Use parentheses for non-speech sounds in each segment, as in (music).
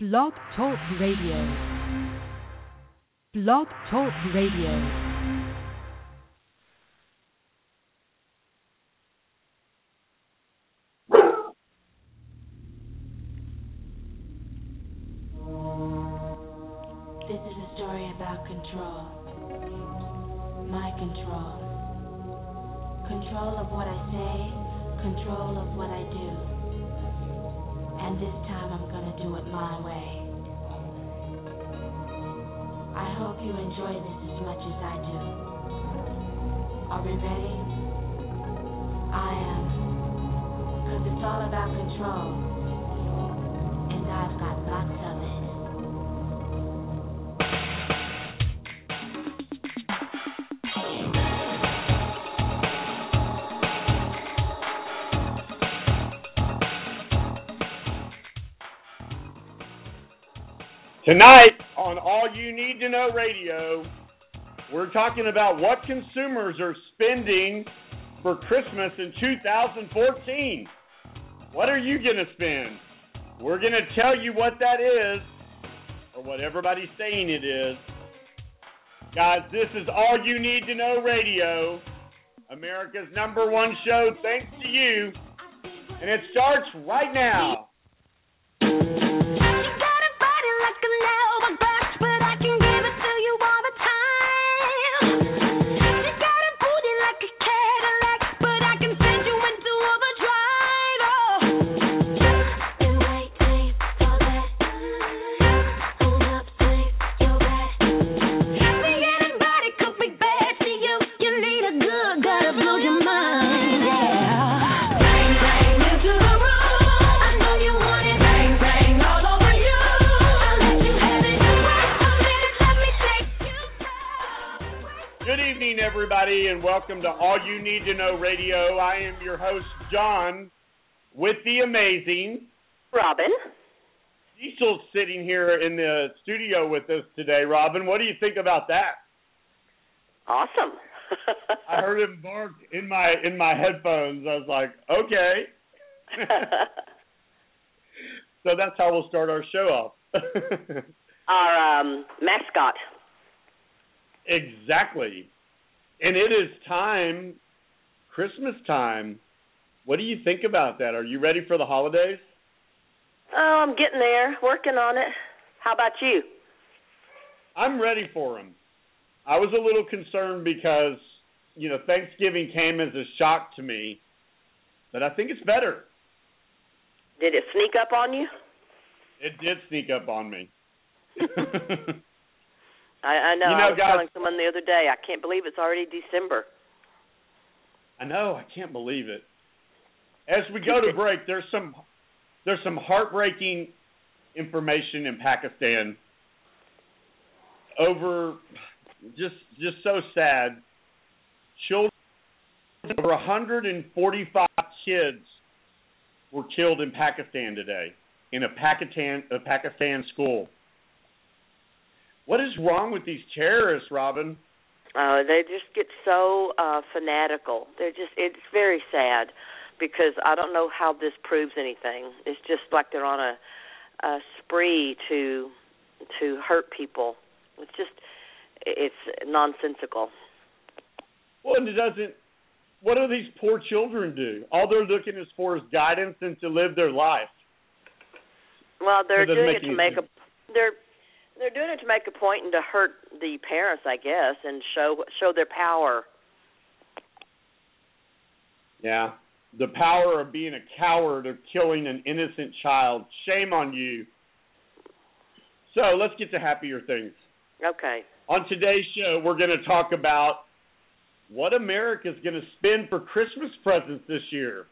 Blog Talk Radio. Blog Talk Radio. This is a story about control. My control. Control of what I say, control of what I do. And this do it my way. I hope you enjoy this as much as I do. Are we ready? I am. Cause it's all about control. And I've got lots of Tonight on All You Need to Know Radio, we're talking about what consumers are spending for Christmas in 2014. What are you going to spend? We're going to tell you what that is, or what everybody's saying it is. Guys, this is All You Need to Know Radio, America's number one show, thanks to you. And it starts right now. Body welcome to All You Need to Know Radio. I am your host, John, with the amazing Robin. Cecil's sitting here in the studio with us today. Robin, what do you think about that? Awesome. (laughs) I heard him bark in my in my headphones. I was like, okay. (laughs) so that's how we'll start our show off. (laughs) Our um, mascot. exactly. And it is time, Christmas time. What do you think about that? Are you ready for the holidays? Oh, I'm getting there, working on it. How about you? I'm ready for them. I was a little concerned because, you know, Thanksgiving came as a shock to me, but I think it's better. Did it sneak up on you? It did sneak up on me. (laughs) (laughs) I, I know. You know, I was guys- telling someone the other day. I can't believe it's already December. I know, I can't believe it. As we go to break, there's some there's some heartbreaking information in Pakistan. Over just just so sad. Children over 145 kids were killed in Pakistan today in a Pakistan a Pakistan school. What is wrong with these terrorists, Robin? Uh, they just get so uh, fanatical. They're just. It's very sad because I don't know how this proves anything. It's just like they're on a, a spree to to hurt people. It's just. It's nonsensical. Well, and it doesn't. What do these poor children do? All they're looking is for is guidance and to live their life. Well, they're It doing it to make sense. a they're they're doing it to make a point and to hurt the parents, I guess, and show show their power. Yeah, the power of being a coward of killing an innocent child. Shame on you. So let's get to happier things. Okay. On today's show, we're going to talk about what America's going to spend for Christmas presents this year.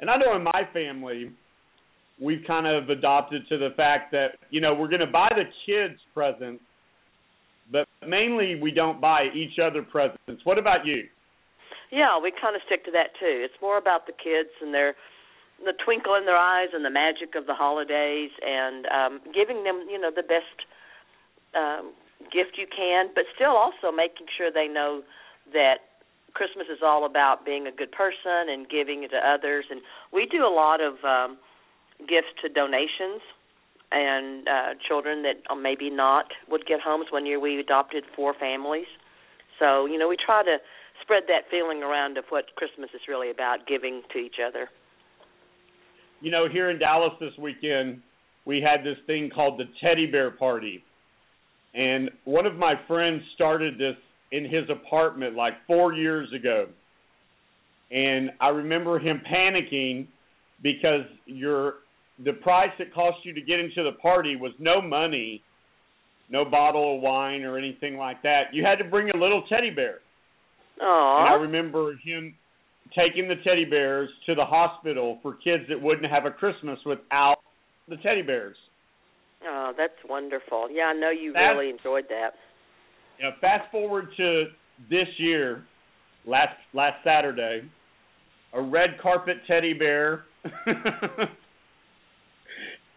And I know in my family, we've kind of adopted to the fact that, you know, we're going to buy the kids presents, but mainly we don't buy each other presents. What about you? Yeah, we kind of stick to that too. It's more about the kids and their the twinkle in their eyes and the magic of the holidays and um giving them, you know, the best um gift you can, but still also making sure they know that Christmas is all about being a good person and giving it to others and we do a lot of um gifts to donations and uh children that uh, maybe not would get homes. One year we adopted four families. So, you know, we try to spread that feeling around of what Christmas is really about, giving to each other. You know, here in Dallas this weekend, we had this thing called the Teddy Bear Party. And one of my friends started this in his apartment like four years ago. And I remember him panicking because your the price it cost you to get into the party was no money, no bottle of wine or anything like that. You had to bring a little teddy bear. Oh. And I remember him taking the teddy bears to the hospital for kids that wouldn't have a Christmas without the teddy bears. Oh, that's wonderful. Yeah, I know you That's- really enjoyed that. Now, fast forward to this year, last last Saturday, a red carpet teddy bear, (laughs)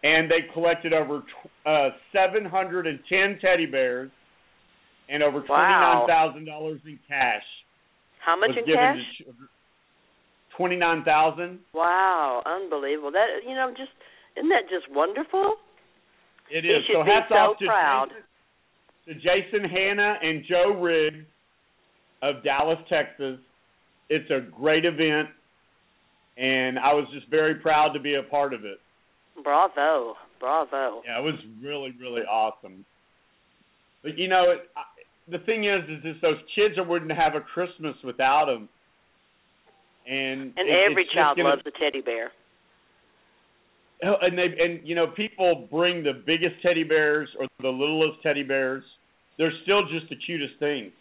and they collected over uh, 710 teddy bears and over Wow. twenty nine thousand dollars in cash How much in cash? to children. Twenty nine thousand. Wow, unbelievable. That you know, just isn't that just wonderful? It is. so hats so off to proud. Jason, to Jason Hanna and Joe Riggs of Dallas, Texas. It's a great event, and I was just very proud to be a part of it. Bravo, bravo. Yeah, it was really, really awesome. But you know, it, I, the thing is, is just those kids are wouldn't have a Christmas without them. And And it- every child gonna- loves a teddy bear. Oh, and they and you know people bring the biggest teddy bears or the littlest teddy bears. They're still just the cutest things.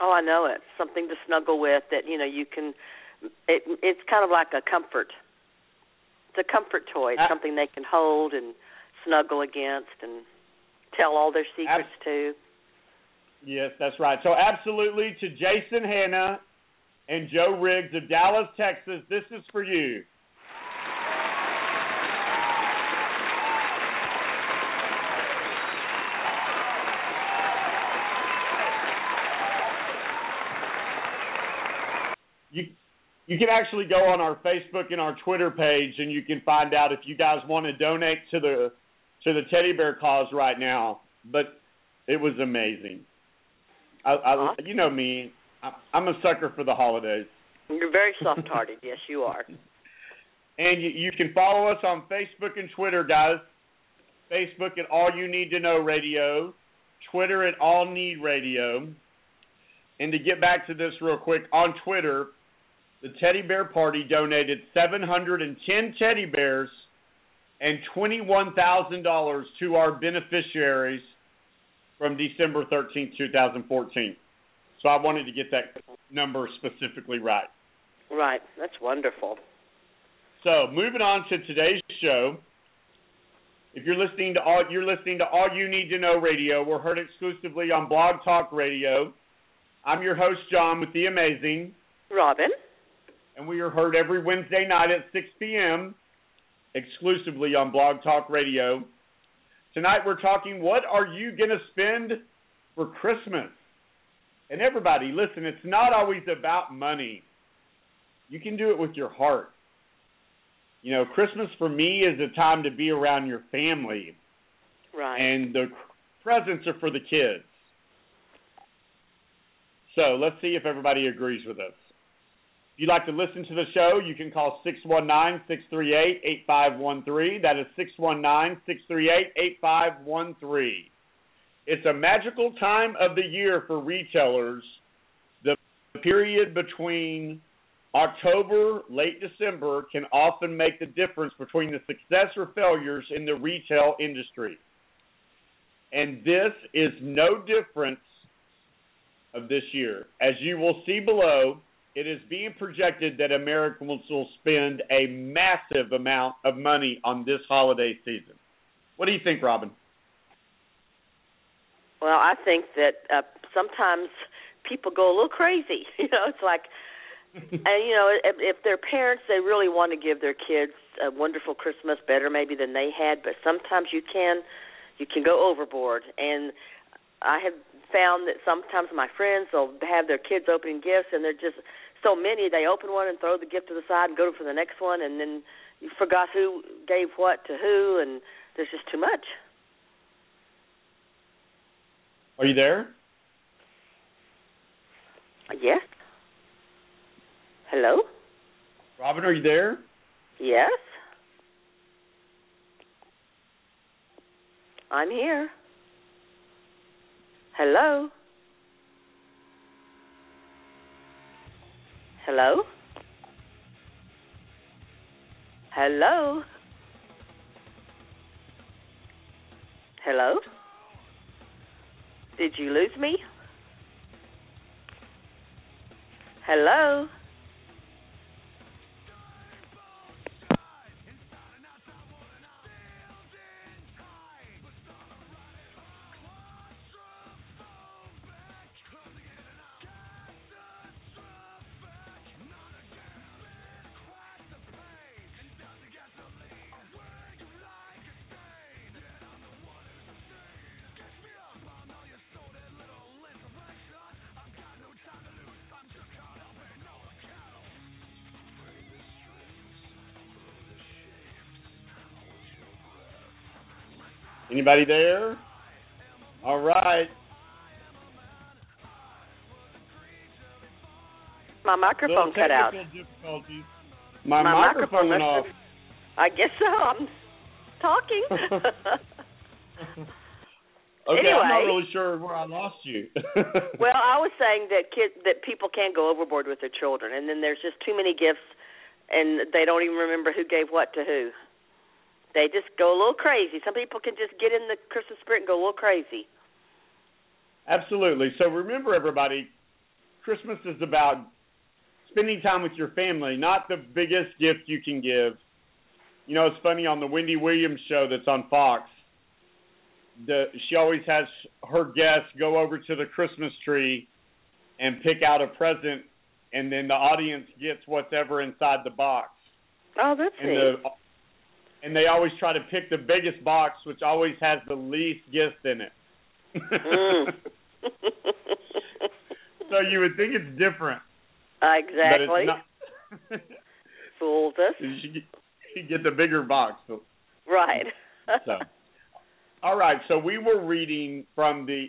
Oh, I know it. Something to snuggle with that you know you can. It it's kind of like a comfort. It's a comfort toy. It's Uh, something they can hold and snuggle against and tell all their secrets to. Yes, that's right. So absolutely to Jason Hanna and Joe Riggs of Dallas, Texas, this is for. You you can actually go on our Facebook and our Twitter page and you can find out if you guys want to donate to the to the teddy bear cause right now. But it was amazing. I, I you know me, I, I'm a sucker for the holidays. You're very soft-hearted. (laughs) yes, you are. And you, you can follow us on Facebook and Twitter, guys. Facebook at All You Need to Know Radio, Twitter at All Need Radio. And to get back to this real quick, on Twitter, the Teddy Bear Party donated 710 teddy bears and $21,000 to our beneficiaries from December 13th, 2014. So I wanted to get that number specifically right. Right. That's wonderful. So moving on to today's show. If you're listening to all you're listening to All You Need to Know Radio, we're heard exclusively on Blog Talk Radio. I'm your host John with the Amazing, Robin. And we are heard every Wednesday night at 6 p.m. exclusively on Blog Talk Radio. Tonight we're talking what are you going to spend for Christmas? And everybody, listen, it's not always about money. You can do it with your heart. You know, Christmas for me is a time to be around your family, Right. and the presents are for the kids. So let's see if everybody agrees with us. If you'd like to listen to the show, you can call 619 638 8513. That is 619 638 8513. It's a magical time of the year for retailers. The period between October, late December can often make the difference between the success or failures in the retail industry. And this is no difference of this year. As you will see below, it is being projected that Americans will spend a massive amount of money on this holiday season. What do you think, Robin? Well, I think that uh, sometimes people go a little crazy. (laughs) You know, it's like, (laughs) and you know, if, if their parents they really want to give their kids a wonderful Christmas, better maybe than they had, but sometimes you can, you can go overboard. And I have found that sometimes my friends will have their kids opening gifts, and they're just so many. They open one and throw the gift to the side and go for the next one, and then you forgot who gave what to who, and there's just too much. Are you there? Yes. Hello. Robin, are you there? Yes. I'm here. Hello. Hello. Hello. Hello. Did you lose me? Hello. Anybody there? All right. My microphone cut out. difficulties. My, My microphone went off. I guess so. I'm talking. (laughs) (laughs) Okay, I'm not really sure where I lost you. (laughs) well, I was saying that kid that people can't go overboard with their children, and then there's just too many gifts, and they don't even remember who gave what to who. They just go a little crazy. Some people can just get in the Christmas spirit and go a little crazy. Absolutely. So remember, everybody, Christmas is about spending time with your family, not the biggest gift you can give. You know, it's funny on the Wendy Williams show that's on Fox. The she always has her guests go over to the Christmas tree and pick out a present, and then the audience gets whatever inside the box. Oh, that's And neat. the and they always try to pick the biggest box, which always has the least gift in it. Mm. (laughs) so you would think it's different, exactly. but it's not. (laughs) Us. you get, you get the bigger box. Right. (laughs) so. all right. So we were reading from the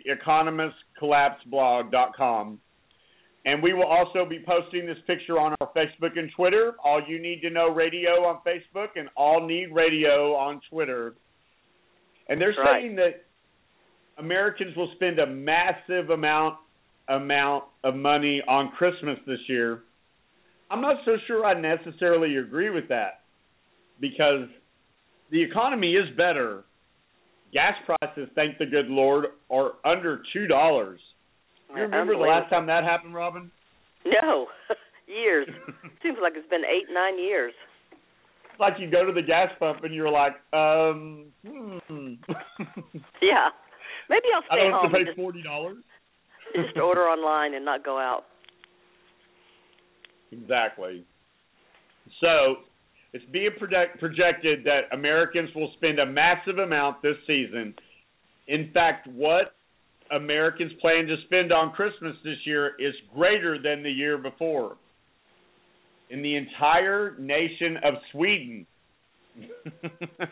EconomicCollapseblog.com, and we will also be posting this picture on our Facebook and Twitter. All you need to know radio on Facebook and all need radio on Twitter. And they're Right. saying that Americans will spend a massive amount amount of money on Christmas this year. I'm not so sure I necessarily agree with that because the economy is better. Gas prices, thank the good Lord, are under two dollars. You remember the last time that happened, Robin? No. (laughs) years. (laughs) Seems like it's been eight, nine years. It's like you go to the gas pump and you're like, um, hmm. (laughs) Yeah. Maybe I'll stay home. I don't have to pay forty dollars. just order online and not go out. Exactly. So it's being project- projected that Americans will spend a massive amount this season. In fact, what Americans plan to spend on Christmas this year is greater than the year before. In the entire nation of Sweden. (laughs)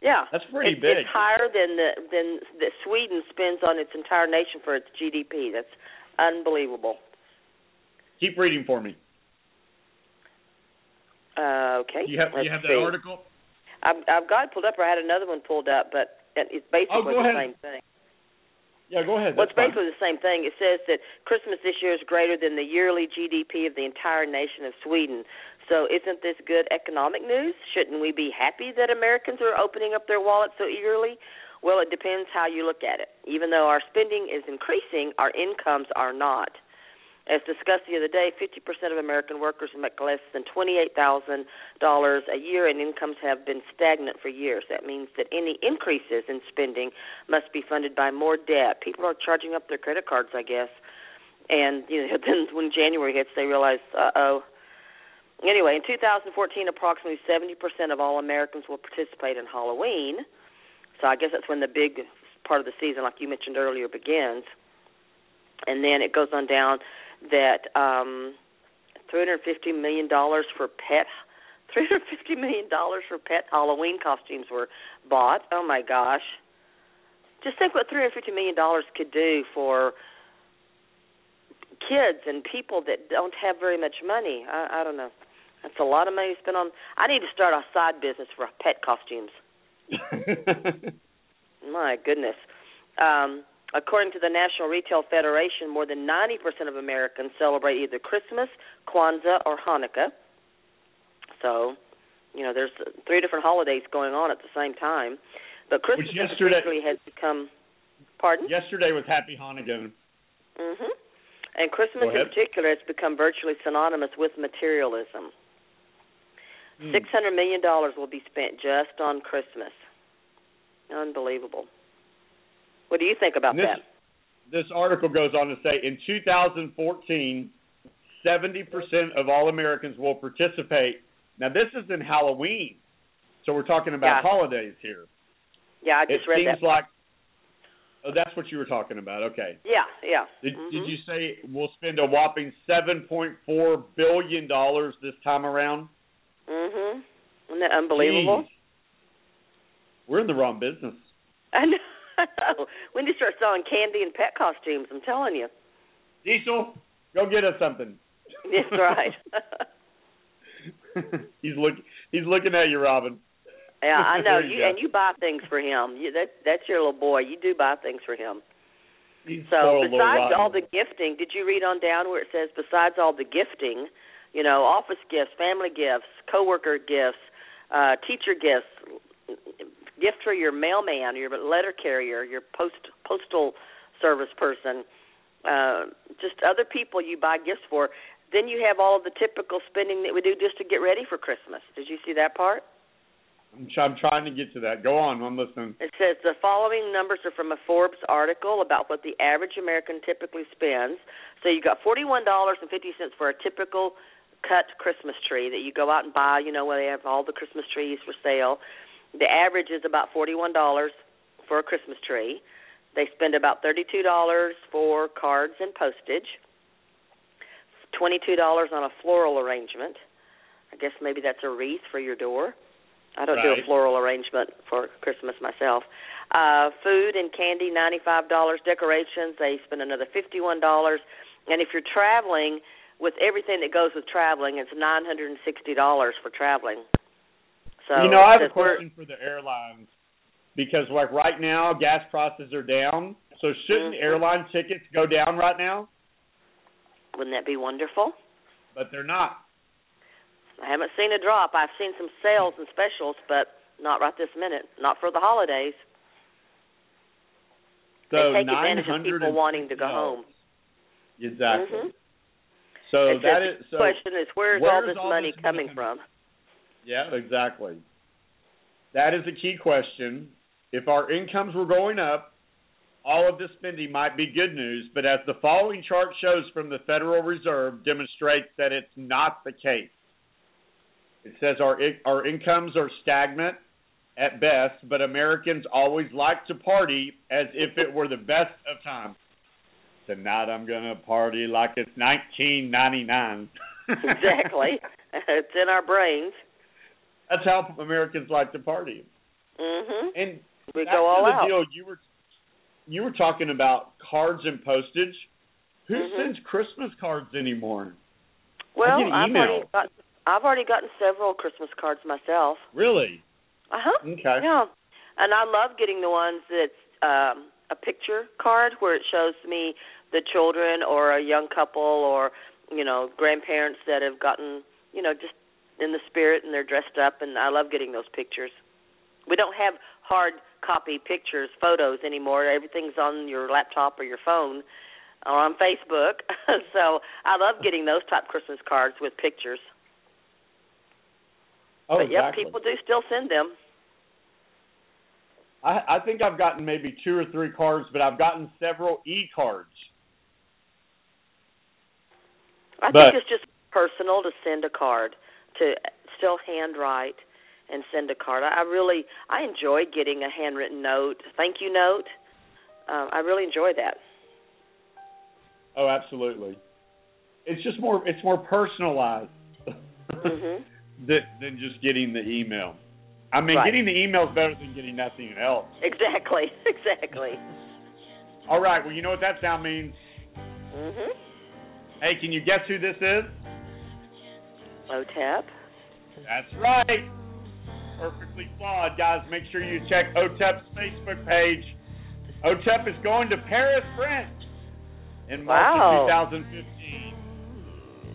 Yeah. That's pretty it's, big. It's higher than the than that Sweden spends on its entire nation for its GDP. That's unbelievable. Keep reading for me. Uh, okay. You have let's you have see. that article? I've, I've got it pulled up. Or I had another one pulled up, but it's basically Oh, the ahead. same thing. Yeah, go ahead. Well, it's fine. basically the same thing. It says that Christmas this year is greater than the yearly GDP of the entire nation of Sweden. So, isn't this good economic news? Shouldn't we be happy that Americans are opening up their wallets so eagerly? Well, it depends how you look at it. Even though our spending is increasing, our incomes are not. As discussed the other day, 50% of American workers make less than $28,000 a year, and incomes have been stagnant for years. That means that any increases in spending must be funded by more debt. People are charging up their credit cards, I guess. And you know, (laughs) then when January hits, they realize, uh oh. Anyway, in 2014, approximately 70% of all Americans will participate in Halloween. So I guess that's when the big part of the season, like you mentioned earlier, begins. And then it goes on down that um, $350 million for pet (laughs) Three hundred fifty million dollars for pet Halloween costumes were bought. Oh my gosh! Just think what three hundred fifty million dollars could do for kids and people that don't have very much money. I, I don't know. That's a lot of money spent on. I need to start a side business for pet costumes. (laughs) My goodness. Um, according to the National Retail Federation, more than 90% of Americans celebrate either Christmas, Kwanzaa, or Hanukkah. So, you know, there's three different holidays going on at the same time. But Christmas yesterday- has become. Pardon? Yesterday was Happy Hanukkah. Mm-hmm. And Christmas in particular has become virtually synonymous with materialism. Six hundred million dollars will be spent just on Christmas. Unbelievable. What do you think about this, that? this article goes on to say in 2014, 70% of all Americans will participate. Now, this is in Halloween, so we're talking about Yeah. holidays here. Yeah, I It just read seems that. like. Oh, that's what you were talking about. Okay. yeah, yeah. Did, Mhm. did you say we'll spend a whopping 7.4 billion dollars this time around? Mm Mhm. Isn't that unbelievable? Jeez. We're in the wrong business. I know. (laughs) We need to start selling candy and pet costumes. I'm telling you. Diesel, go get us something. (laughs) That's right. (laughs) he's look he's looking at you, Robin. yeah, I know. You You and you buy things for him. You, that that's your little boy. You do buy things for him. He's So besides all the gifting, did you read on down where it says besides all the gifting, you know, office gifts, family gifts, coworker gifts, uh teacher gifts, gift for your mailman, your letter carrier, your post postal service person, uh just other people you buy gifts for. Then you have all of the typical spending that we do just to get ready for Christmas. Did you see that part? I'm, I'm trying to get to that. Go on, I'm listening. It says the following numbers are from a Forbes article about what the average American typically spends. So you got forty-one dollars and fifty cents for a typical cut Christmas tree that you go out and buy. You know where they have all the Christmas trees for sale. The average is about forty-one dollars for a Christmas tree. They spend about thirty-two dollars for cards and postage. Twenty-two dollars on a floral arrangement. I guess maybe that's a wreath for your door. I don't do a floral arrangement for Christmas myself. Uh food and candy ninety five dollars. Decorations they spend another fifty one dollars. And if you're traveling with everything that goes with traveling, it's nine hundred and sixty dollars for traveling. So you know, I have a question for the airlines because, like, right now gas prices are down. So shouldn't Mhm. airline tickets go down right now? Wouldn't that be wonderful? But they're not. I haven't seen a drop. I've seen some sales and specials, but not right this minute. Not for the holidays. So they take advantage of people wanting to go home. Exactly. Mhm. So It that the so. question is where's, all this all money this coming money from? Yeah, exactly. That is a key question. If our incomes were going up, all of this spending might be good news, but as the following chart shows from the Federal Reserve demonstrates that it's not the case. It says our our incomes are stagnant at best, but Americans always like to party as if it were the best of times. Tonight I'm going to party like it's 1999. (laughs) exactly. it's in our brains. That's how Americans like to party. Mhm. And We go all the out. deal you were you were talking about cards and postage. Who Mhm. sends Christmas cards anymore? Well, I've already got I've already gotten several Christmas cards myself. Really? Uh huh. Okay. Yeah, and I love getting the ones that's um, a picture card where it shows me the children or a young couple or you know grandparents that have gotten you know just in the spirit and they're dressed up, and I love getting those pictures. We don't have hard copy pictures, photos anymore. Everything's on your laptop or your phone or on Facebook. (laughs) so I love getting those type Christmas cards with pictures. Oh, but yep, exactly. people do still send them. I, I think I've gotten maybe two or three cards, but I've gotten several e cards. I But- think it's just personal to send a card, to still handwrite and send a card. I I really I enjoy getting a handwritten note, thank you note. Um, I really enjoy that. Oh, absolutely. It's just more. It's more personalized. (laughs) Mhm. th- than just getting the email. I mean, Right. getting the email is better than getting nothing else. Exactly. (laughs) Exactly. All right. Well, you know what that sound means. Mhm. Hey, can you guess who this is? OTEP. That's right. Perfectly flawed, guys. Make sure you check OTEP's Facebook page. OTEP is going to Paris, France in March Wow. of 2015.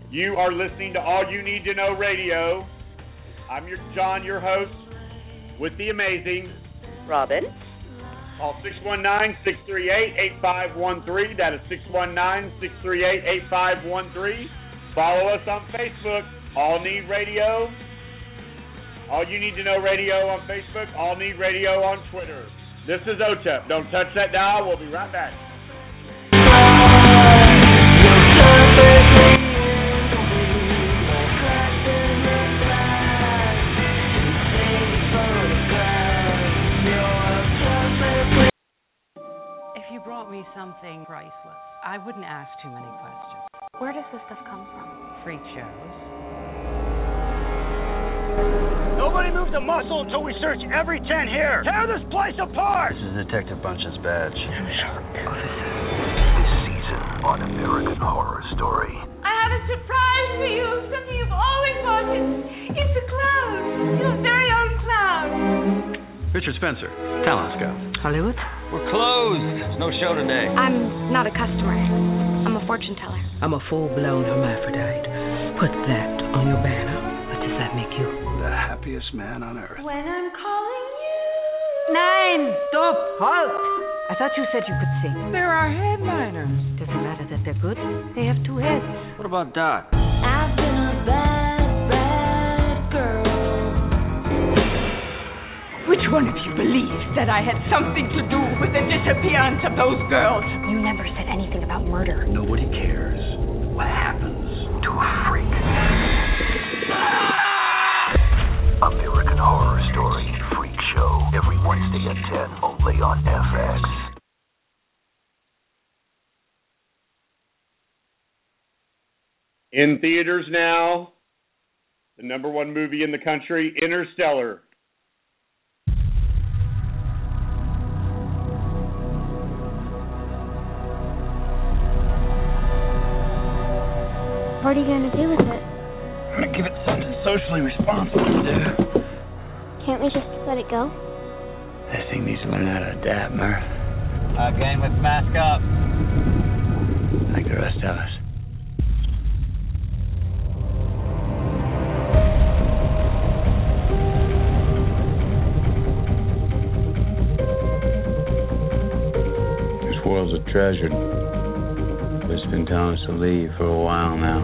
You are listening to All You Need to Know Radio. I'm your John, your host, with the amazing. Robin. Call 619-638-8513. That is 619-638-8513. Follow us on Facebook, All Need Radio. All You Need to Know Radio on Facebook, All Need Radio on Twitter. This is OTEP. Don't touch that dial. We'll be right back. If you brought me something priceless, I wouldn't ask too many questions. Where does this stuff come from? Freak shows. Nobody moves a muscle until we search every tent here. Tear this place apart. This is Detective Bunch's badge. This season on American Horror Story. I have a surprise for you. Something you've always wanted. It's a clown. Your very own clown. Richard Spencer, talent scout. Hollywood? We're closed. There's no show today. I'm not a customer. I'm a fortune teller. I'm a full-blown hermaphrodite. Put that on your banner. What does that make you? The happiest man on earth. When I'm calling you. Nine! Stop! Halt! I thought you said you could sing. There are headliners. Doesn't matter that they're good. They have two heads. What about Dot? I've believes that I had something to do with the disappearance of those girls? You never said anything about murder. Nobody cares what happens To a freak. American Horror Story Freak Show. Every Wednesday at 10, only on FX. In theaters now, the number one movie in the country, Interstellar. What are you going to do with it? I'm gonna give it something socially responsible to do. Can't we just let it go? This thing needs to learn how to adapt, Murph. Gang, let's mask up. Like the rest of us. This world's a treasure. It's been telling us to leave for a while now.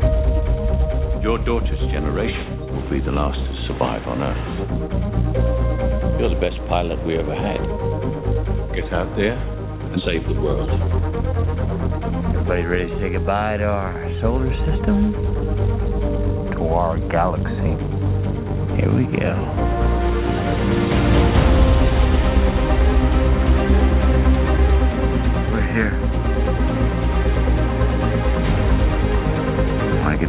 Your daughter's generation will be the last to survive on Earth. You're the best pilot we ever had. Get out there and save the world. Everybody ready to say goodbye to our solar system? To our galaxy. Here we go. We're here.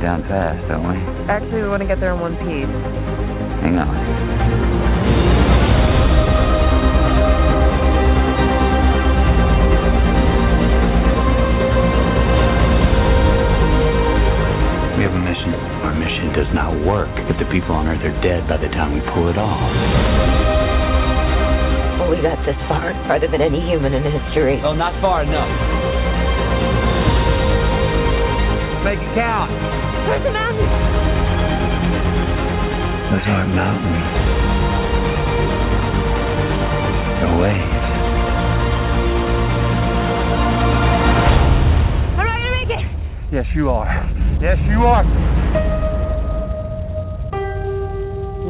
Want get down fast, don't we? Actually, we want to get there in one piece. Hang on. We have a mission. Our mission does not work if the people on Earth are dead by the time we pull it off. Well, we got this far, farther than any human in history. Oh, not far enough. Make it count. Where's the mountain? Those aren't mountains. They're waves. Am I going to make it? Yes, you are. Yes, you are.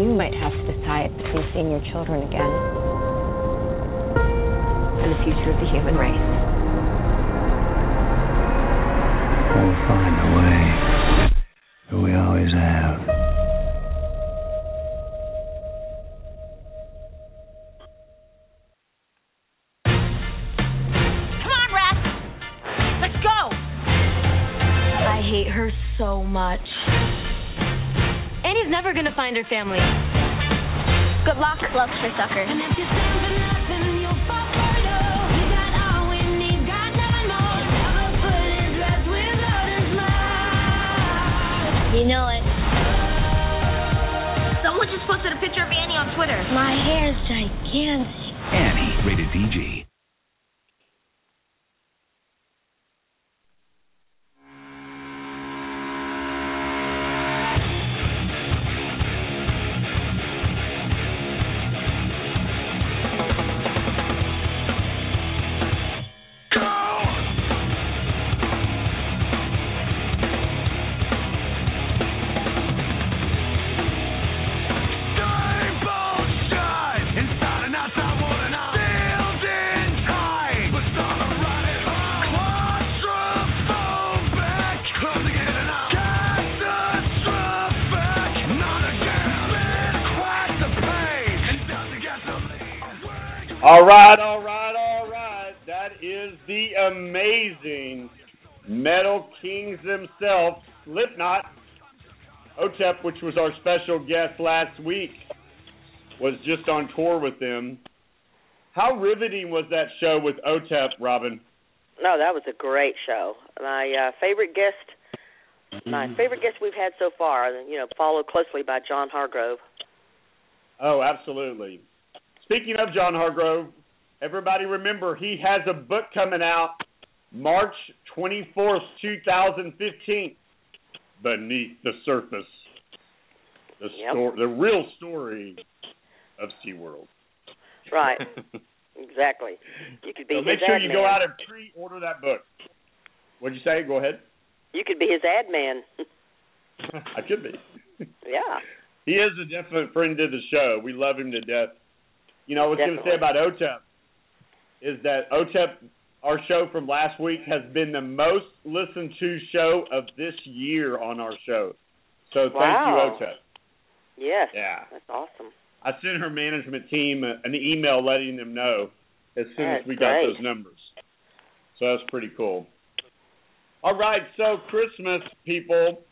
You might have to decide between seeing your children again and the future of the human race. We'll find a way. Her family. Good luck. Love for sucker. Amazing Metal Kings themselves, Slipknot. Otep, which was our special guest last week, was just on tour with them. How riveting was that show with Otep, Robin? No, that was a great show. My uh, favorite guest, my favorite guest we've had so far. You know, followed closely by John Hargrove. Oh, absolutely. Speaking of John Hargrove, everybody remember he has a book coming out March 24th, 2015. Beneath the Surface. The Yep. sto- the real story of SeaWorld. Right. (laughs) exactly. You could be So his make sure ad you man. go out and pre-order that book. What'd you say? Go ahead. You could be his ad man. (laughs) I could be. yeah. He is a definite friend of the show. We love him to death. You know, I was going to say about OTEP is that OTEP, our show from last week, has been the most listened to show of this year on our show. So thank Wow. you, OTEP. Yes. Yeah. That's awesome. I sent her management team an email letting them know as soon as That's we got great. those numbers. So that's pretty cool. All right, so Christmas people,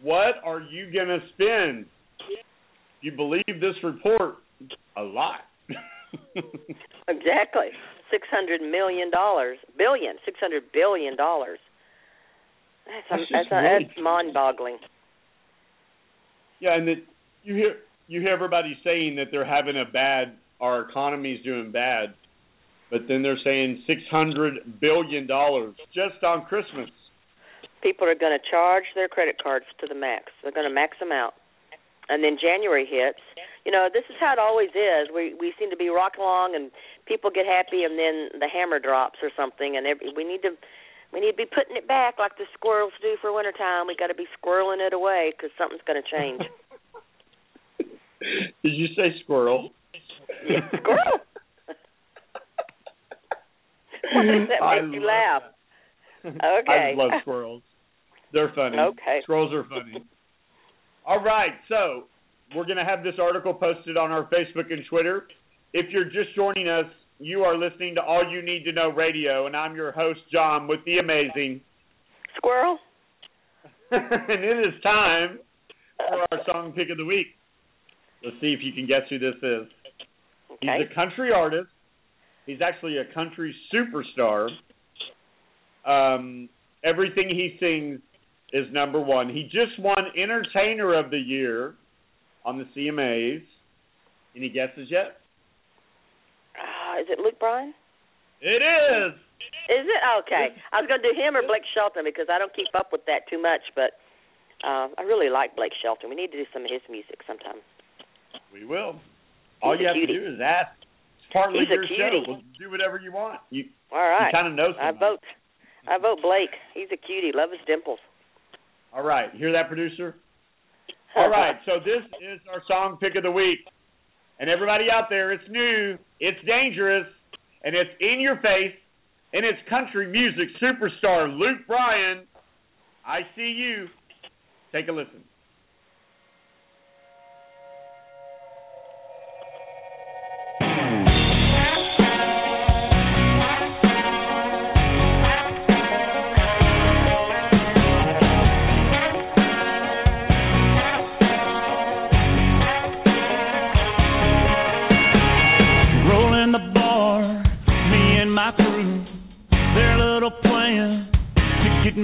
what are you gonna spend? You believe this report? A lot. (laughs) Exactly. Six hundred million dollars, billion, six hundred billion dollars. That's That's just that's, really that's mind-boggling. Yeah, and that you hear you hear everybody saying that they're having a bad, our economy's doing bad, but then they're saying six hundred billion dollars just on Christmas. People are going to charge their credit cards to the max. They're going to max them out, and then January hits. You know, this is how it always is. We we seem to be rocking along, and people get happy, and then the hammer drops or something, and every, we need to we need to be putting it back like the squirrels do for wintertime. We got to be squirreling it away because something's going to change. (laughs) Did you say squirrel? Yeah, squirrel. (laughs) Why does that I make you love laugh? (laughs) Okay. I love squirrels. They're funny. Okay. Squirrels are funny. All right, so we're going to have this article posted on our Facebook and Twitter. If you're just joining us, you are listening to All You Need to Know Radio, and I'm your host, John, with the amazing Squirrel. (laughs) and it is time for our song pick of the week. Let's see if you can guess who this is. Okay. He's a country artist. He's actually a country superstar. Um, everything he sings is number one. He just won Entertainer of the Year on the CMAs. Any guesses yet? Uh, is it Luke Bryan? It is. Is it okay? I was going to do him or Blake Shelton because I don't keep up with that too much, but uh, I really like Blake Shelton. We need to do some of his music sometime. We will. All He's you have to do is ask. It's partly He's a your show. We'll do whatever you want. You All right. you kind of know I vote. I vote Blake. He's a cutie. Love his dimples. All right, hear that, producer? (laughs) All right, so this is our song pick of the week. And everybody out there, it's new, it's dangerous, and it's in your face, and it's country music superstar Luke Bryan. I see you. Take a listen.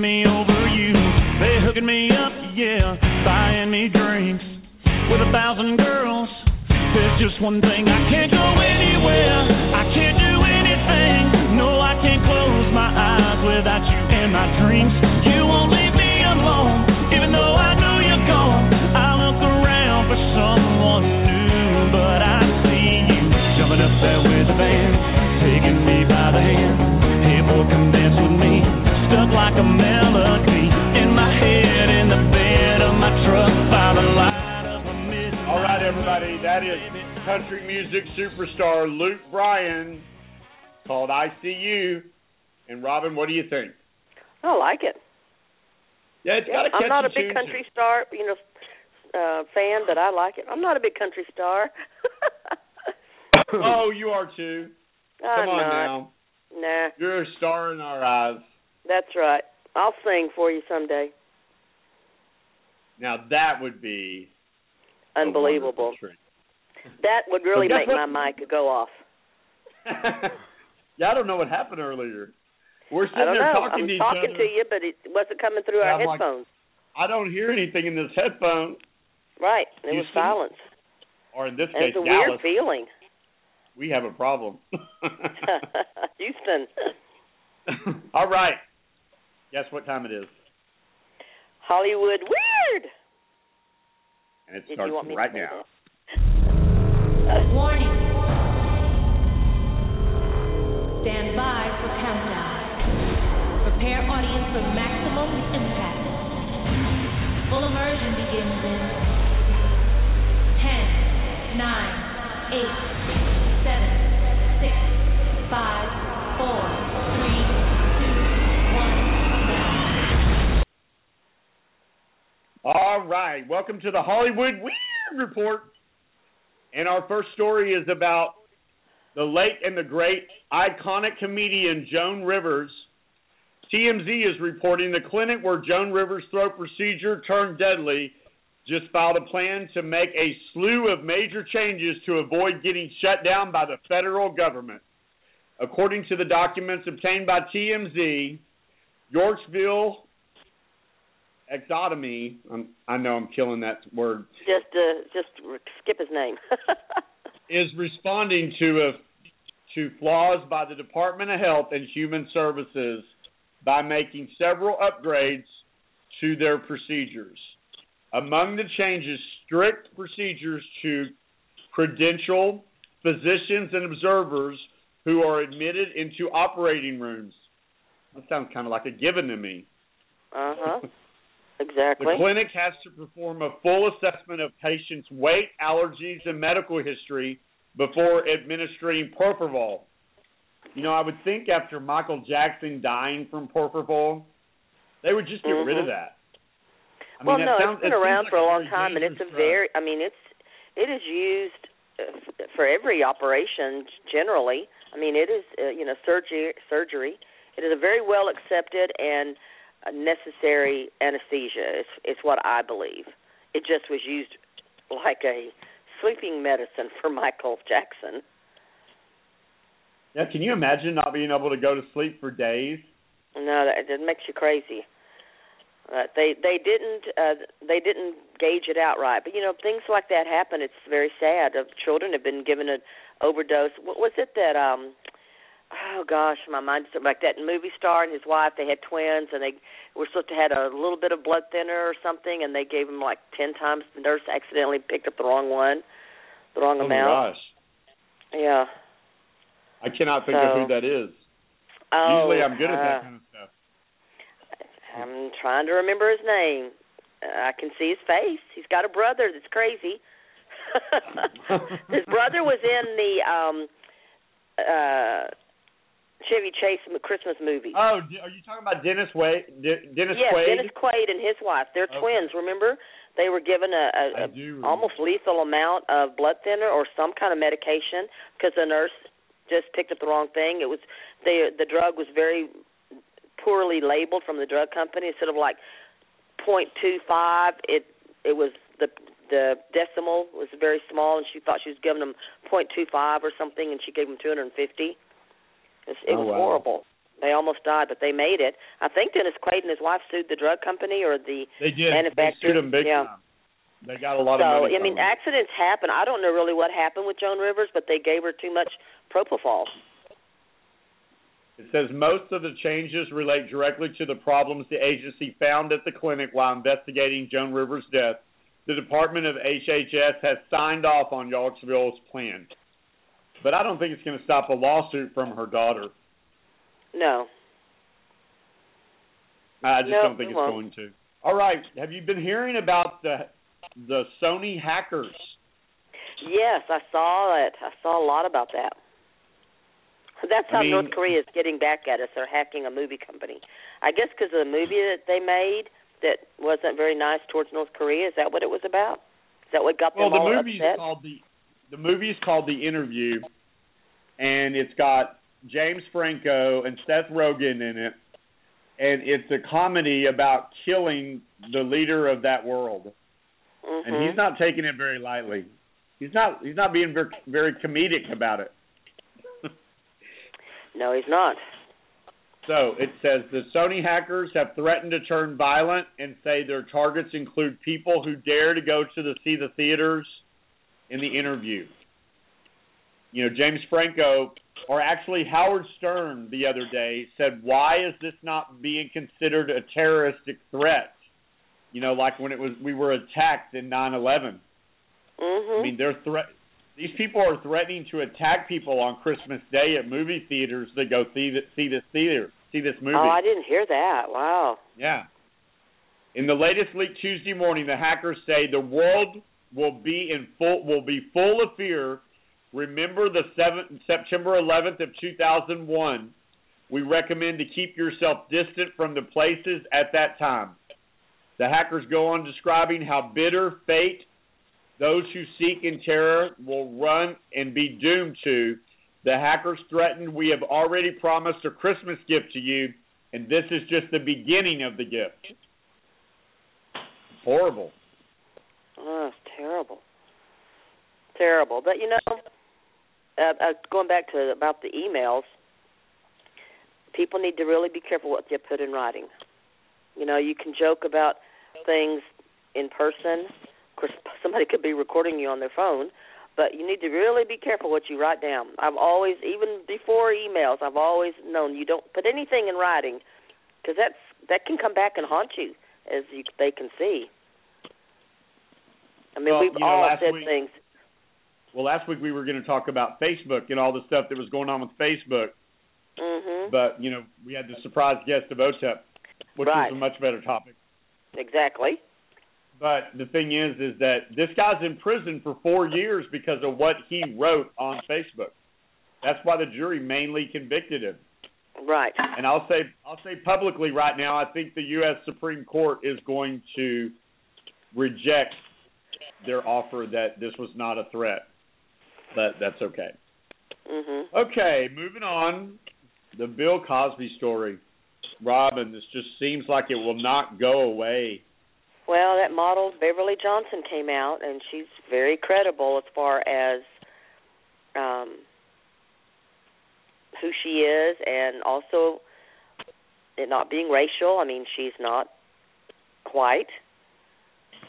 Me over you. They hooking me up, yeah, buying me drinks with a thousand girls. There's just one thing I can't go anywhere. I can't do anything. No, I can't close my eyes without you in my dreams. Like a melody in my head, in the bed of my truck by the light. All right, everybody, that is country music superstar Luke Bryan called I See You. And Robin, what do you think? I like it. Yeah, it's got a I'm not a big tune to country star, you know, uh fan, but I like it. I'm not a big country star. (coughs) oh, you are too. I'm Come on not. now. Nah, You're a star in our eyes. That's right. I'll sing for you someday. Now that would be Unbelievable. That would really make what? my mic go off. (laughs) yeah, I don't know what happened earlier. We're sitting I don't there know. talking I'm to each talking other. to you, but it wasn't coming through Yeah, our I'm like- headphones. I don't hear anything in this headphone, right. It was Houston? silence. or in this And case, it's a Dallas. weird feeling. We have a problem. (laughs) Houston. (laughs) All right. Guess what time it is? Hollywood weird. And it Did starts you want me right to say now. Warning. Stand by for countdown. Prepare audience for maximum impact. Full immersion begins in 10, 9, 8, All right. Welcome to the Hollywood Weird Report. And our first story is about the late and the great iconic comedian Joan Rivers. TMZ is reporting the clinic where Joan Rivers' throat procedure turned deadly just filed a plan to make a slew of major changes to avoid getting shut down by the federal government. According to the documents obtained by TMZ, Yorksville exotomy. I'm, I know I'm killing that word. Just uh just skip his name. (laughs) Is responding to a to flaws by the Department of Health and Human Services by making several upgrades to their procedures. Among the changes, strict procedures to credential physicians and observers who are admitted into operating rooms. That sounds kind of like a given to me. uh huh. (laughs) The clinic has to perform a full assessment of patients' weight, allergies, and medical history before administering propofol. You know, I would think after Michael Jackson dying from propofol, they would just get rid of Mhm. that. I well, mean, no, sounds, it's been it around like for a long time, and it's a very. I mean, it's it is used uh, for every operation generally. I mean, it is uh, you know surgery. Surgery. It is a very well accepted and necessary anesthesia. It's it's what I believe. It just was used like a sleeping medicine for (laughs) Michael Jackson. Yeah, can you imagine not being able to go to sleep for days? No, that it makes you crazy. Uh, they they didn't uh, they didn't gauge it out right, but you know things like that happen. It's very sad. Uh, children have been given an overdose. What was it that um? Oh gosh, my mind is like that movie star and his wife. They had twins, and they were supposed to had a little bit of blood thinner or something, and they gave him like ten times. The nurse accidentally picked up the wrong one, the wrong amount. oh amount. gosh, Yeah. I cannot think of who that is. Oh, Usually, I'm good at uh, that kind of stuff. I'm trying to remember his name. Uh, I can see his face. He's got a brother that's crazy. (laughs) his brother was in the um uh Chevy Chase Christmas movie. Oh, are you talking about Dennis Wade? Dennis yes, Quaid? Dennis Quaid and his wife. They're Okay. twins. Remember, they were given a, a, a almost lethal amount of blood thinner or some kind of medication because the nurse just picked up the wrong thing. It was the the drug was very poorly labeled from the drug company. Instead of like point two five, it it was the the decimal was very small, and she thought she was giving them point two five or something, and she gave them two hundred and fifty. It, it Oh, was wow. horrible, They almost died, but they made it. I think Dennis Quaid and his wife sued the drug company or the They did. They sued them big yeah. time. They got a lot so, of money. So I mean, them. accidents happen. I don't know really what happened with Joan Rivers, but they gave her too much propofol. It says most of the changes relate directly to the problems the agency found at the clinic while investigating Joan Rivers' death. The Department of HHS has signed off on Yorksville's plan. But I don't think it's going to stop a lawsuit from her daughter. No. I just No, don't think it's won't. going to. All right. Have you been hearing about the the Sony hackers? Yes, I saw it. I saw a lot about that. That's I how mean- North Korea is getting back at us. They're hacking a movie company. I guess because of the movie that they made that wasn't very nice towards North Korea. Is that what it was about? Is that what got Well, them the all movie is upset? called the the movie is called The Interview, and it's got James Franco and Seth Rogen in it, and it's a comedy about killing the leader of that world, mm-hmm. and he's not taking it very lightly. He's not he's not being very, very comedic about it. (laughs) No, he's not. So it says the Sony hackers have threatened to turn violent and say their targets include people who dare to go to the see the theaters in the interview. You know, James Franco or actually Howard Stern the other day said, "Why is this not being considered a terroristic threat?" You know, like when it was we were attacked in 9/11. Mhm. I mean, they're threat. These people are threatening to attack people on Christmas Day at movie theaters that go see the, see this theater, see this movie. Oh, I didn't hear that. Wow. Yeah. In the latest leak Tuesday morning, the hackers say the world will be in full will be full of fear. Remember the 7th, September 11th of 2001. We recommend to keep yourself distant from the places at that time. The hackers go on describing how bitter fate those who seek in terror will run and be doomed to. The hackers threatened, We have already promised a Christmas gift to you, and this is just the beginning of the gift. Horrible. Oh, it's terrible. Terrible. But you know, uh, uh, going back to about the emails, people need to really be careful what they put in writing. You know, you can joke about things in person. Of course, (laughs) somebody could be recording you on their phone, but you need to really be careful what you write down. I've always, even before emails, I've always known you don't put anything in writing because that's that can come back and haunt you, as you, they can see. I mean, Well, we've you know, all last said week- things. Well, last week we were going to talk about Facebook and all the stuff that was going on with Facebook, Mhm. but you know we had the surprise guest of OTEP, which Right. was a much better topic. Exactly. But the thing is, is that this guy's in prison for four years because of what he wrote on Facebook. That's why the jury mainly convicted him. Right. And I'll say, I'll say publicly right now, I think the U.S. Supreme Court is going to reject their offer that this was not a threat. But that's okay. Mhm. Okay, moving on. The Bill Cosby story. Robin, this just seems like it will not go away. Well, that model Beverly Johnson came out, and she's very credible as far as um, who she is, and also it not being racial. I mean, she's not white,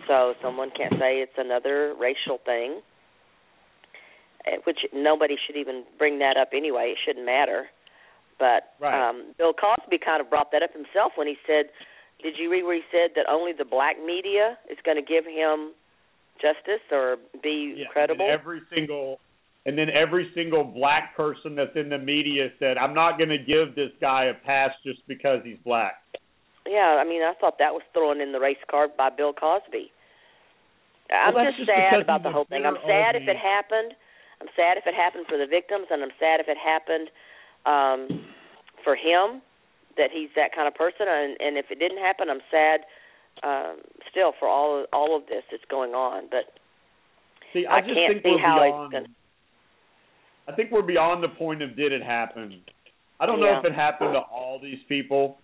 so someone can't say it's another racial thing. eh, Which nobody should even bring that up anyway. It shouldn't matter. But Right. um, Bill Cosby kind of brought that up himself when he said did you read where he said that only the black media is going to give him justice or be Yeah, credible? And every single and then every single black person that's in the media said, "I'm not going to give this guy a pass just because he's black." Yeah, I mean, I thought that was thrown in the race card by Bill Cosby. I'm Well, just just sad about the whole thing. I'm sad if it happened. I'm sad if it happened for the victims, and I'm sad if it happened um for him that he's that kind of person. And, and if it didn't happen, I'm sad um still for all all of this that's going on. But See, I, I just can't think see how it's gonna- I think we're beyond the point of did it happen. I don't know if it happened to all these people,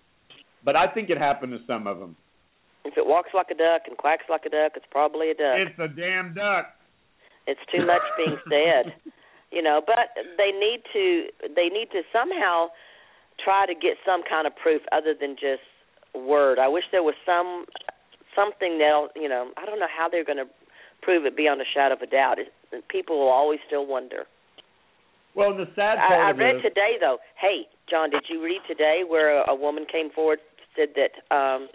but I think it happened to some of them. if it walks like a duck and quacks like a duck, it's probably a duck. It's a damn duck. It's too much being (laughs) said, you know. But they need to they need to somehow try to get some kind of proof other than just word. I wish there was some something that you know. I don't know how they're going to prove it beyond a shadow of a doubt. It, people will always still wonder. Well, the sad part I, I read today though. Hey, John, did you read today where a, a woman came forward said that um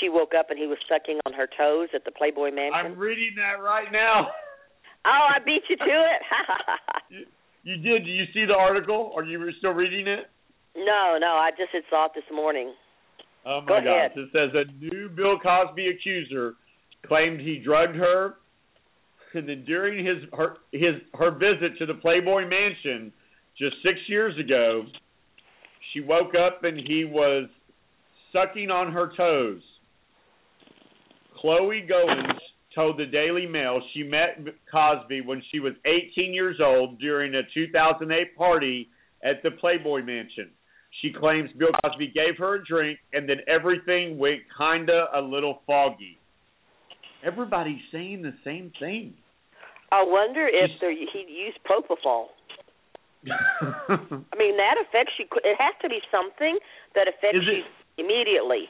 she woke up and he was sucking on her toes at the Playboy Mansion? I'm reading that right now. Oh, I beat you to it. (laughs) You did? Do you see the article? Are you still reading it? no, no, I just had saw it this morning. Oh Go my gosh! ahead. It says a new Bill Cosby accuser claimed he drugged her, and then during his her his her visit to the Playboy Mansion just six years ago, she woke up and he was sucking on her toes. Chloe Goins told the Daily Mail she met Cosby when she was 18 years old during a 2008 party at the Playboy Mansion. She claims Bill Cosby gave her a drink and then everything went kinda a little foggy. Everybody's saying the same thing. I wonder if he used propofol. (laughs) I mean, that affects you. It has to be something that affects it- you immediately.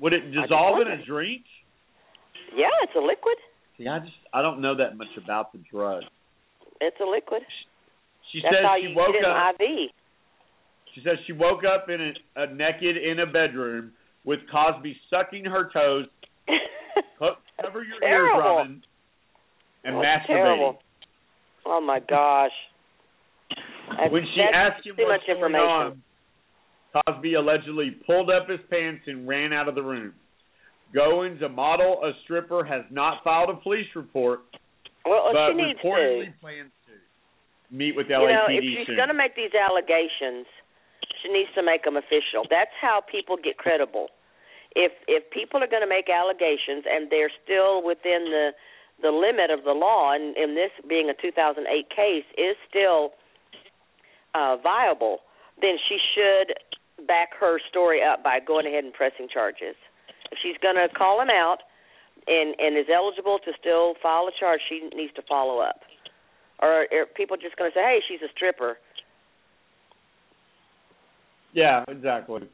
Would it dissolve in a drink? Yeah, it's a liquid. See, I just I don't know that much about the drug. It's a liquid. She That's says how she you woke get up. IV. She says she woke up in a, a naked in a bedroom with Cosby sucking her toes. (laughs) Cover your ears. Robin. And That's masturbating. terrible. Oh my gosh. (laughs) That's- When she asked him too what's much going information. on, Cosby allegedly pulled up his pants and ran out of the room. Goins, a model, a stripper, has not filed a police report, Well, but she needs reportedly to. plans to meet with LAPD. You know, if she's going to make these allegations, she needs to make them official. That's how people get credible. If if people are going to make allegations and they're still within the the limit of the law, and, and this being a 2008 case is still uh, viable, then she should back her story up by going ahead and pressing charges. If she's going to call him out and and is eligible to still file a charge, she needs to follow up. Or are people just going to say, "Hey, she's a stripper"? Yeah, exactly.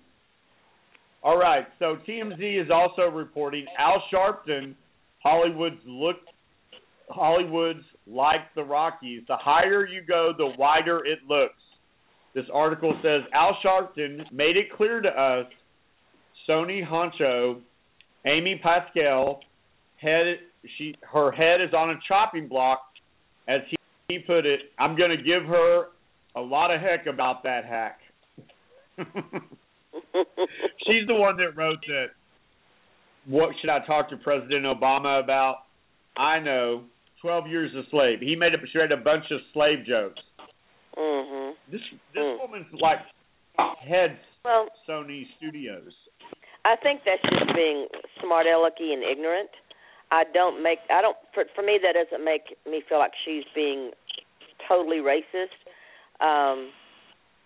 All right, so TMZ is also reporting Al Sharpton, Hollywood's look, Hollywood's like the Rockies. The higher you go, the wider it looks. This article says Al Sharpton made it clear to us, Sony Honcho, Amy Pascal, head she her head is on a chopping block, as he, he put it. I'm going to give her a lot of heck about that hack. (laughs) She's the one that wrote that. What should I talk to President Obama about? I know. Twelve years a slave. He made a she made a bunch of slave jokes. Mhm. This this woman's like head Well, Sony Studios. I think that's just being smart alecky and ignorant. I don't make I don't for for me that doesn't make me feel like she's being totally racist. Um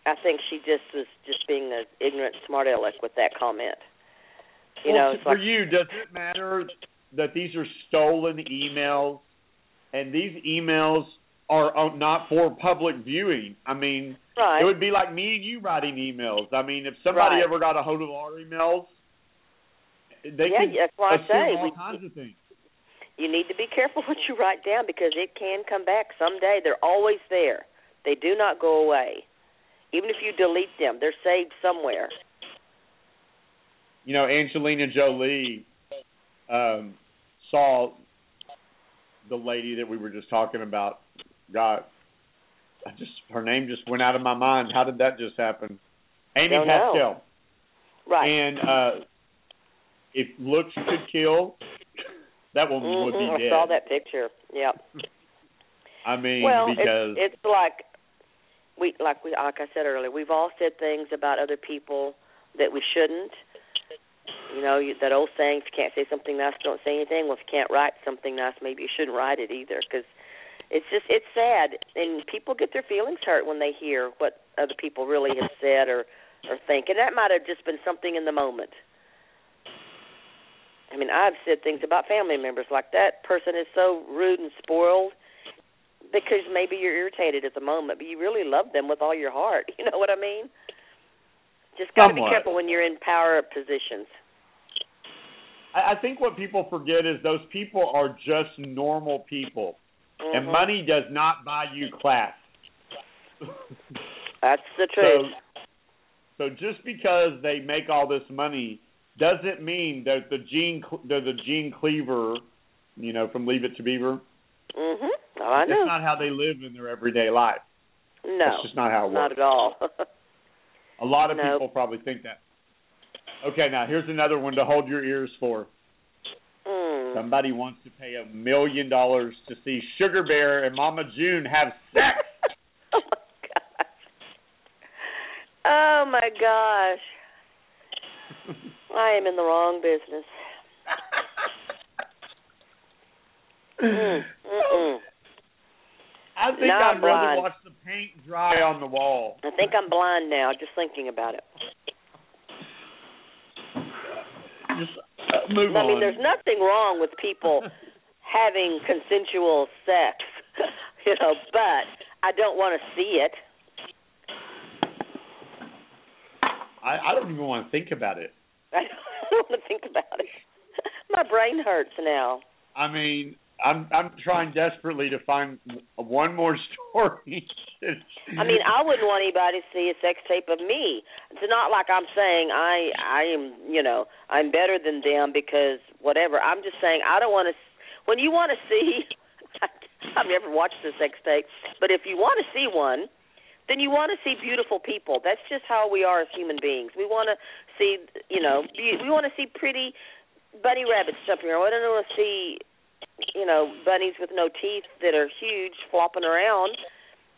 I think she just was just being an ignorant smart aleck with that comment. You well, know, it's for like you, does it matter that these are stolen emails, and these emails are uh, not for public viewing? I mean, Right. it would be like me and you writing emails. I mean, if somebody Right. ever got a hold of our emails, they Yeah, could that's why I say all we- kinds of things. you need to be careful (laughs) what you write down because it can come back someday. They're always there. They do not go away. Even if you delete them, they're saved somewhere. You know, Angelina Jolie um, saw the lady that we were just talking about. God, I just her name just went out of my mind. How did that just happen? Amy Don't know. Pascal. Right. And uh if looks could kill, that woman would be Mhm, I saw that picture. Yep. (laughs) I mean, well, because it's, it's like we like we like I said earlier, we've all said things about other people that we shouldn't. You know, you, that old saying, if you can't say something nice, don't say anything. Well, if you can't write something nice, maybe you shouldn't write it either because it's just it's sad and people get their feelings hurt when they hear what other people really have said or or think. And that might have just been something in the moment. I mean, I've said things about family members like that person is so rude and spoiled because maybe you're irritated at the moment, but you really love them with all your heart. (laughs) You know what I mean? Just got to be careful when you're in power positions. I, I think what people forget is those people are just normal people, and Mhm. money does not buy you class. That's the truth. so just because they make all this money doesn't mean that the Gene they're the Gene Cleaver, you know, from Leave It to Beaver. Mhm. Oh, I know. That's not how they live in their everyday life. no. That's just not how it not works. at all. (laughs) A lot of Nope. people probably think that. Okay, now here's another one to hold your ears for. Somebody wants to pay a million dollars to see Sugar Bear and Mama June have sex. (laughs) oh my gosh. Oh my gosh. I am in the wrong business. Mm. I think I'm I'd rather blind. watch the paint dry on the wall. I think I'm blind now just thinking about it. Just uh, move I on. mean, there's nothing wrong with people (laughs) having consensual sex, (laughs) you know, but I don't want to see it. I, I don't even want to think about it. (laughs) I don't want to think about it. My brain hurts now. I mean, I'm I'm trying desperately to find one more story. I mean, I wouldn't want anybody to see a sex tape of me. It's not like I'm saying I I am, you know, I'm better than them because whatever. I'm just saying I don't want to. When you want to see, (laughs) I've never watched a sex tape, but if you want to see one, then you want to see beautiful people. That's just how we are as human beings. We want to see, you know, be- we want to see pretty bunny rabbits jumping around. We don't want to see, you know, bunnies with no teeth that are huge flopping around.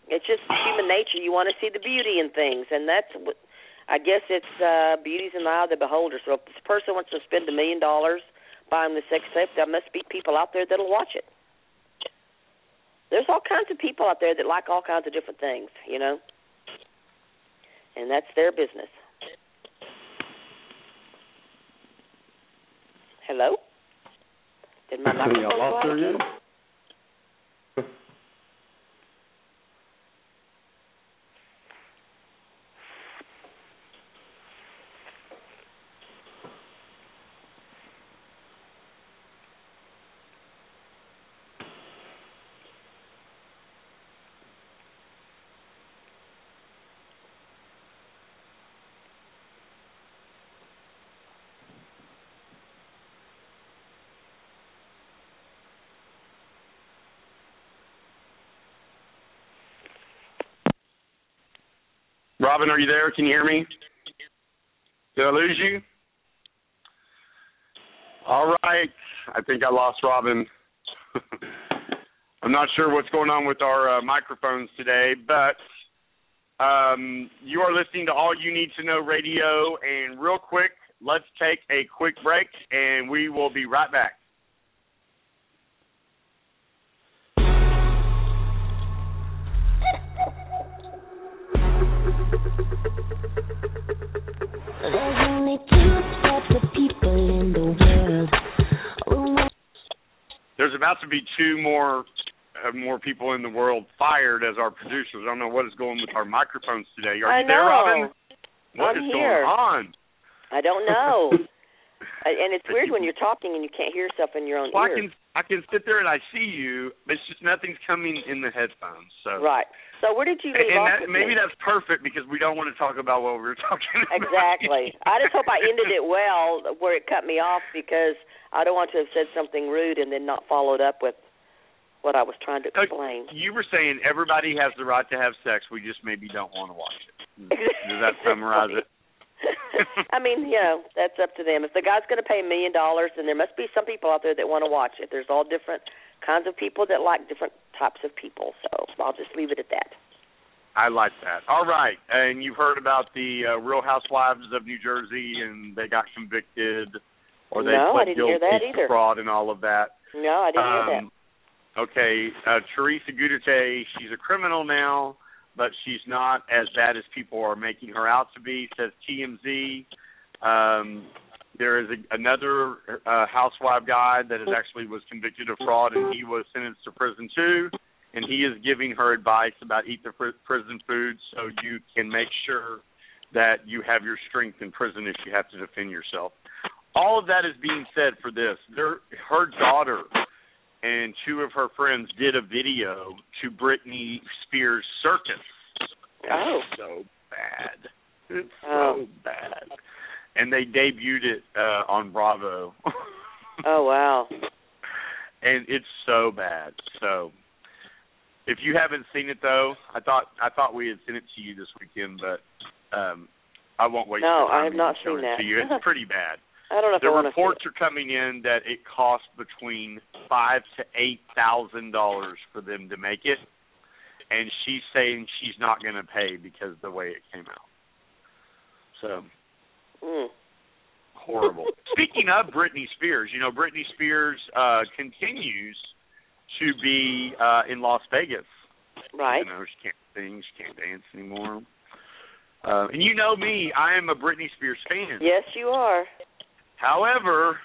It's just human nature. You want to see the beauty in things, and that's what I guess it's uh beauty's in the eye of the beholder. So if this person wants to spend a million dollars buying the sex tape, there must be people out there that'll watch it. There's all kinds of people out there that like all kinds of different things, you know, and that's their business. Hello. Did my microphone lost go her out? Robin, are you there? Can you hear me? Did I lose you? All right. I think I lost Robin. (laughs) I'm not sure what's going on with our uh, microphones today, but um, you are listening to All You Need to Know Radio. And real quick, let's take a quick break, and we will be right back. There's about to be two more uh, more people in the world fired as our producers. I don't know what is going with our microphones today. Are I you there. Robin? What I'm is here. going on? I don't know. (laughs) Uh, and it's weird when you're talking and you can't hear yourself in your own Well, I can I can sit there and I see you, but it's just nothing's coming in the headphones. So Right. So where did you leave and off that, maybe that's perfect because we don't want to talk about what we were (laughs) talking about. Exactly. I just hope I ended it well where it cut me off because I don't want to have said something rude and then not followed up with what I was trying to explain. You were saying everybody has the right to have sex. We just maybe don't want to watch it. (laughs) Does that summarize it? (laughs) I mean, you know, that's up to them. If the guy's going to pay a million dollars, then there must be some people out there that want to watch it. There's all different kinds of people that like different types of people. So I'll just leave it at that. I like that. All right, and you've heard about the uh, Real Housewives of New Jersey, and they got convicted, or they No, I pled didn't hear guilty that to either. fraud and all of that. No, I didn't hear that. Um, Okay, uh, Teresa Guderte, she's a criminal now, but she's not as bad as people are making her out to be, says TMZ. Um, there is a, another uh, housewife guy that is actually was convicted of fraud, and he was sentenced to prison too. And he is giving her advice about eat the fr- prison food, so you can make sure that you have your strength in prison if you have to defend yourself. All of that is being said for this. Their, her daughter and two of her friends did a video to Britney Spears' circus. Oh. It's so bad. It's Oh. so bad. And they debuted it uh on Bravo. (laughs) Oh wow. and it's so bad. So if you haven't seen it though, I thought I thought we had sent it to you this weekend, but um I won't wait. No, I have not seen that. To you. It's (laughs) pretty bad. I don't know the I want to see reports are coming in that it cost between five to eight thousand dollars for them to make it, and she's saying she's not going to pay because of the way it came out. So. Mm. horrible. (laughs) Speaking of Britney Spears, you know Britney Spears uh continues to be uh in Las Vegas. Right. You know she can't sing, she can't dance anymore. Uh, and you know me, I am a Britney Spears fan. Yes, you are. However,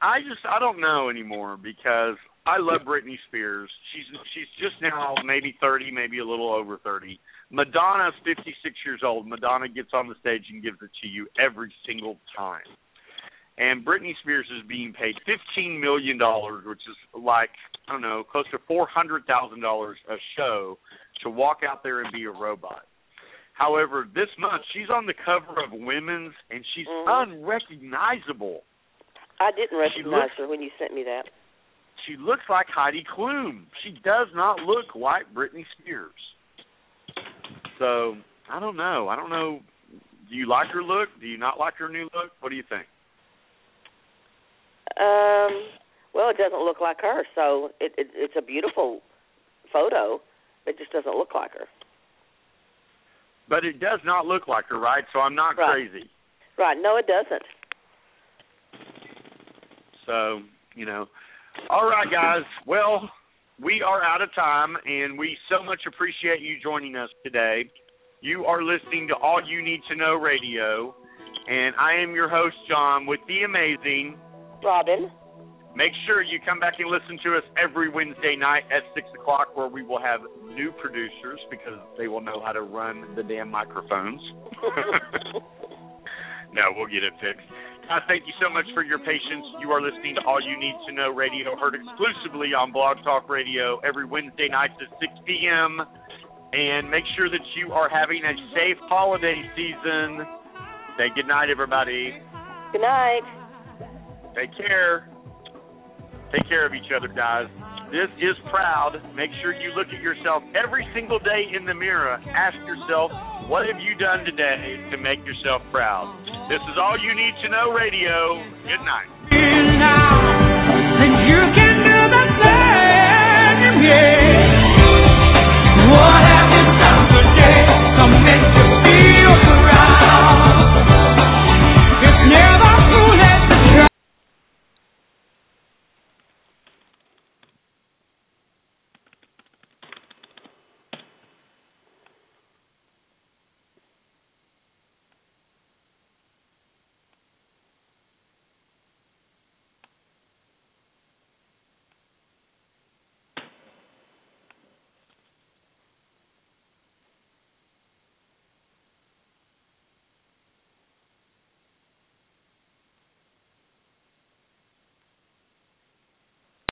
I just I don't know anymore because I love Britney Spears. She's she's just now maybe 30, maybe a little over 30. Madonna's 56 years old. Madonna gets on the stage and gives it to you every single time. And Britney Spears is being paid 15 million dollars, which is like I don't know, close to 400 thousand dollars a show to walk out there and be a robot. However, this month she's on the cover of Women's and she's unrecognizable. I didn't recognize looks- her when you sent me that. She looks like Heidi Klum. She does not look like Britney Spears. So I don't know. I don't know. Do you like her look? Do you not like her new look? What do you think? Um, well, it doesn't look like her, so it, it it's a beautiful photo. It just doesn't look like her. But it does not look like her, right? So I'm not Right. crazy. Right? No, it doesn't. So, you know. All right, guys. Well, we are out of time, and we so much appreciate you joining us today. You are listening to All You Need to Know Radio, and I am your host, John, with the amazing Robin. Make sure you come back and listen to us every Wednesday night at 6 o'clock, where we will have new producers because they will know how to run the damn microphones. (laughs) no, we'll get it fixed. Uh, thank you so much for your patience. You are listening to All You Need to Know Radio, heard exclusively on Blog Talk Radio every Wednesday night at 6 p.m. And make sure that you are having a safe holiday season. Say good night, everybody. Good night. Take care. Take care of each other, guys. This is proud. Make sure you look at yourself every single day in the mirror. Ask yourself, what have you done today to make yourself proud? This is all you need to know radio. Good night.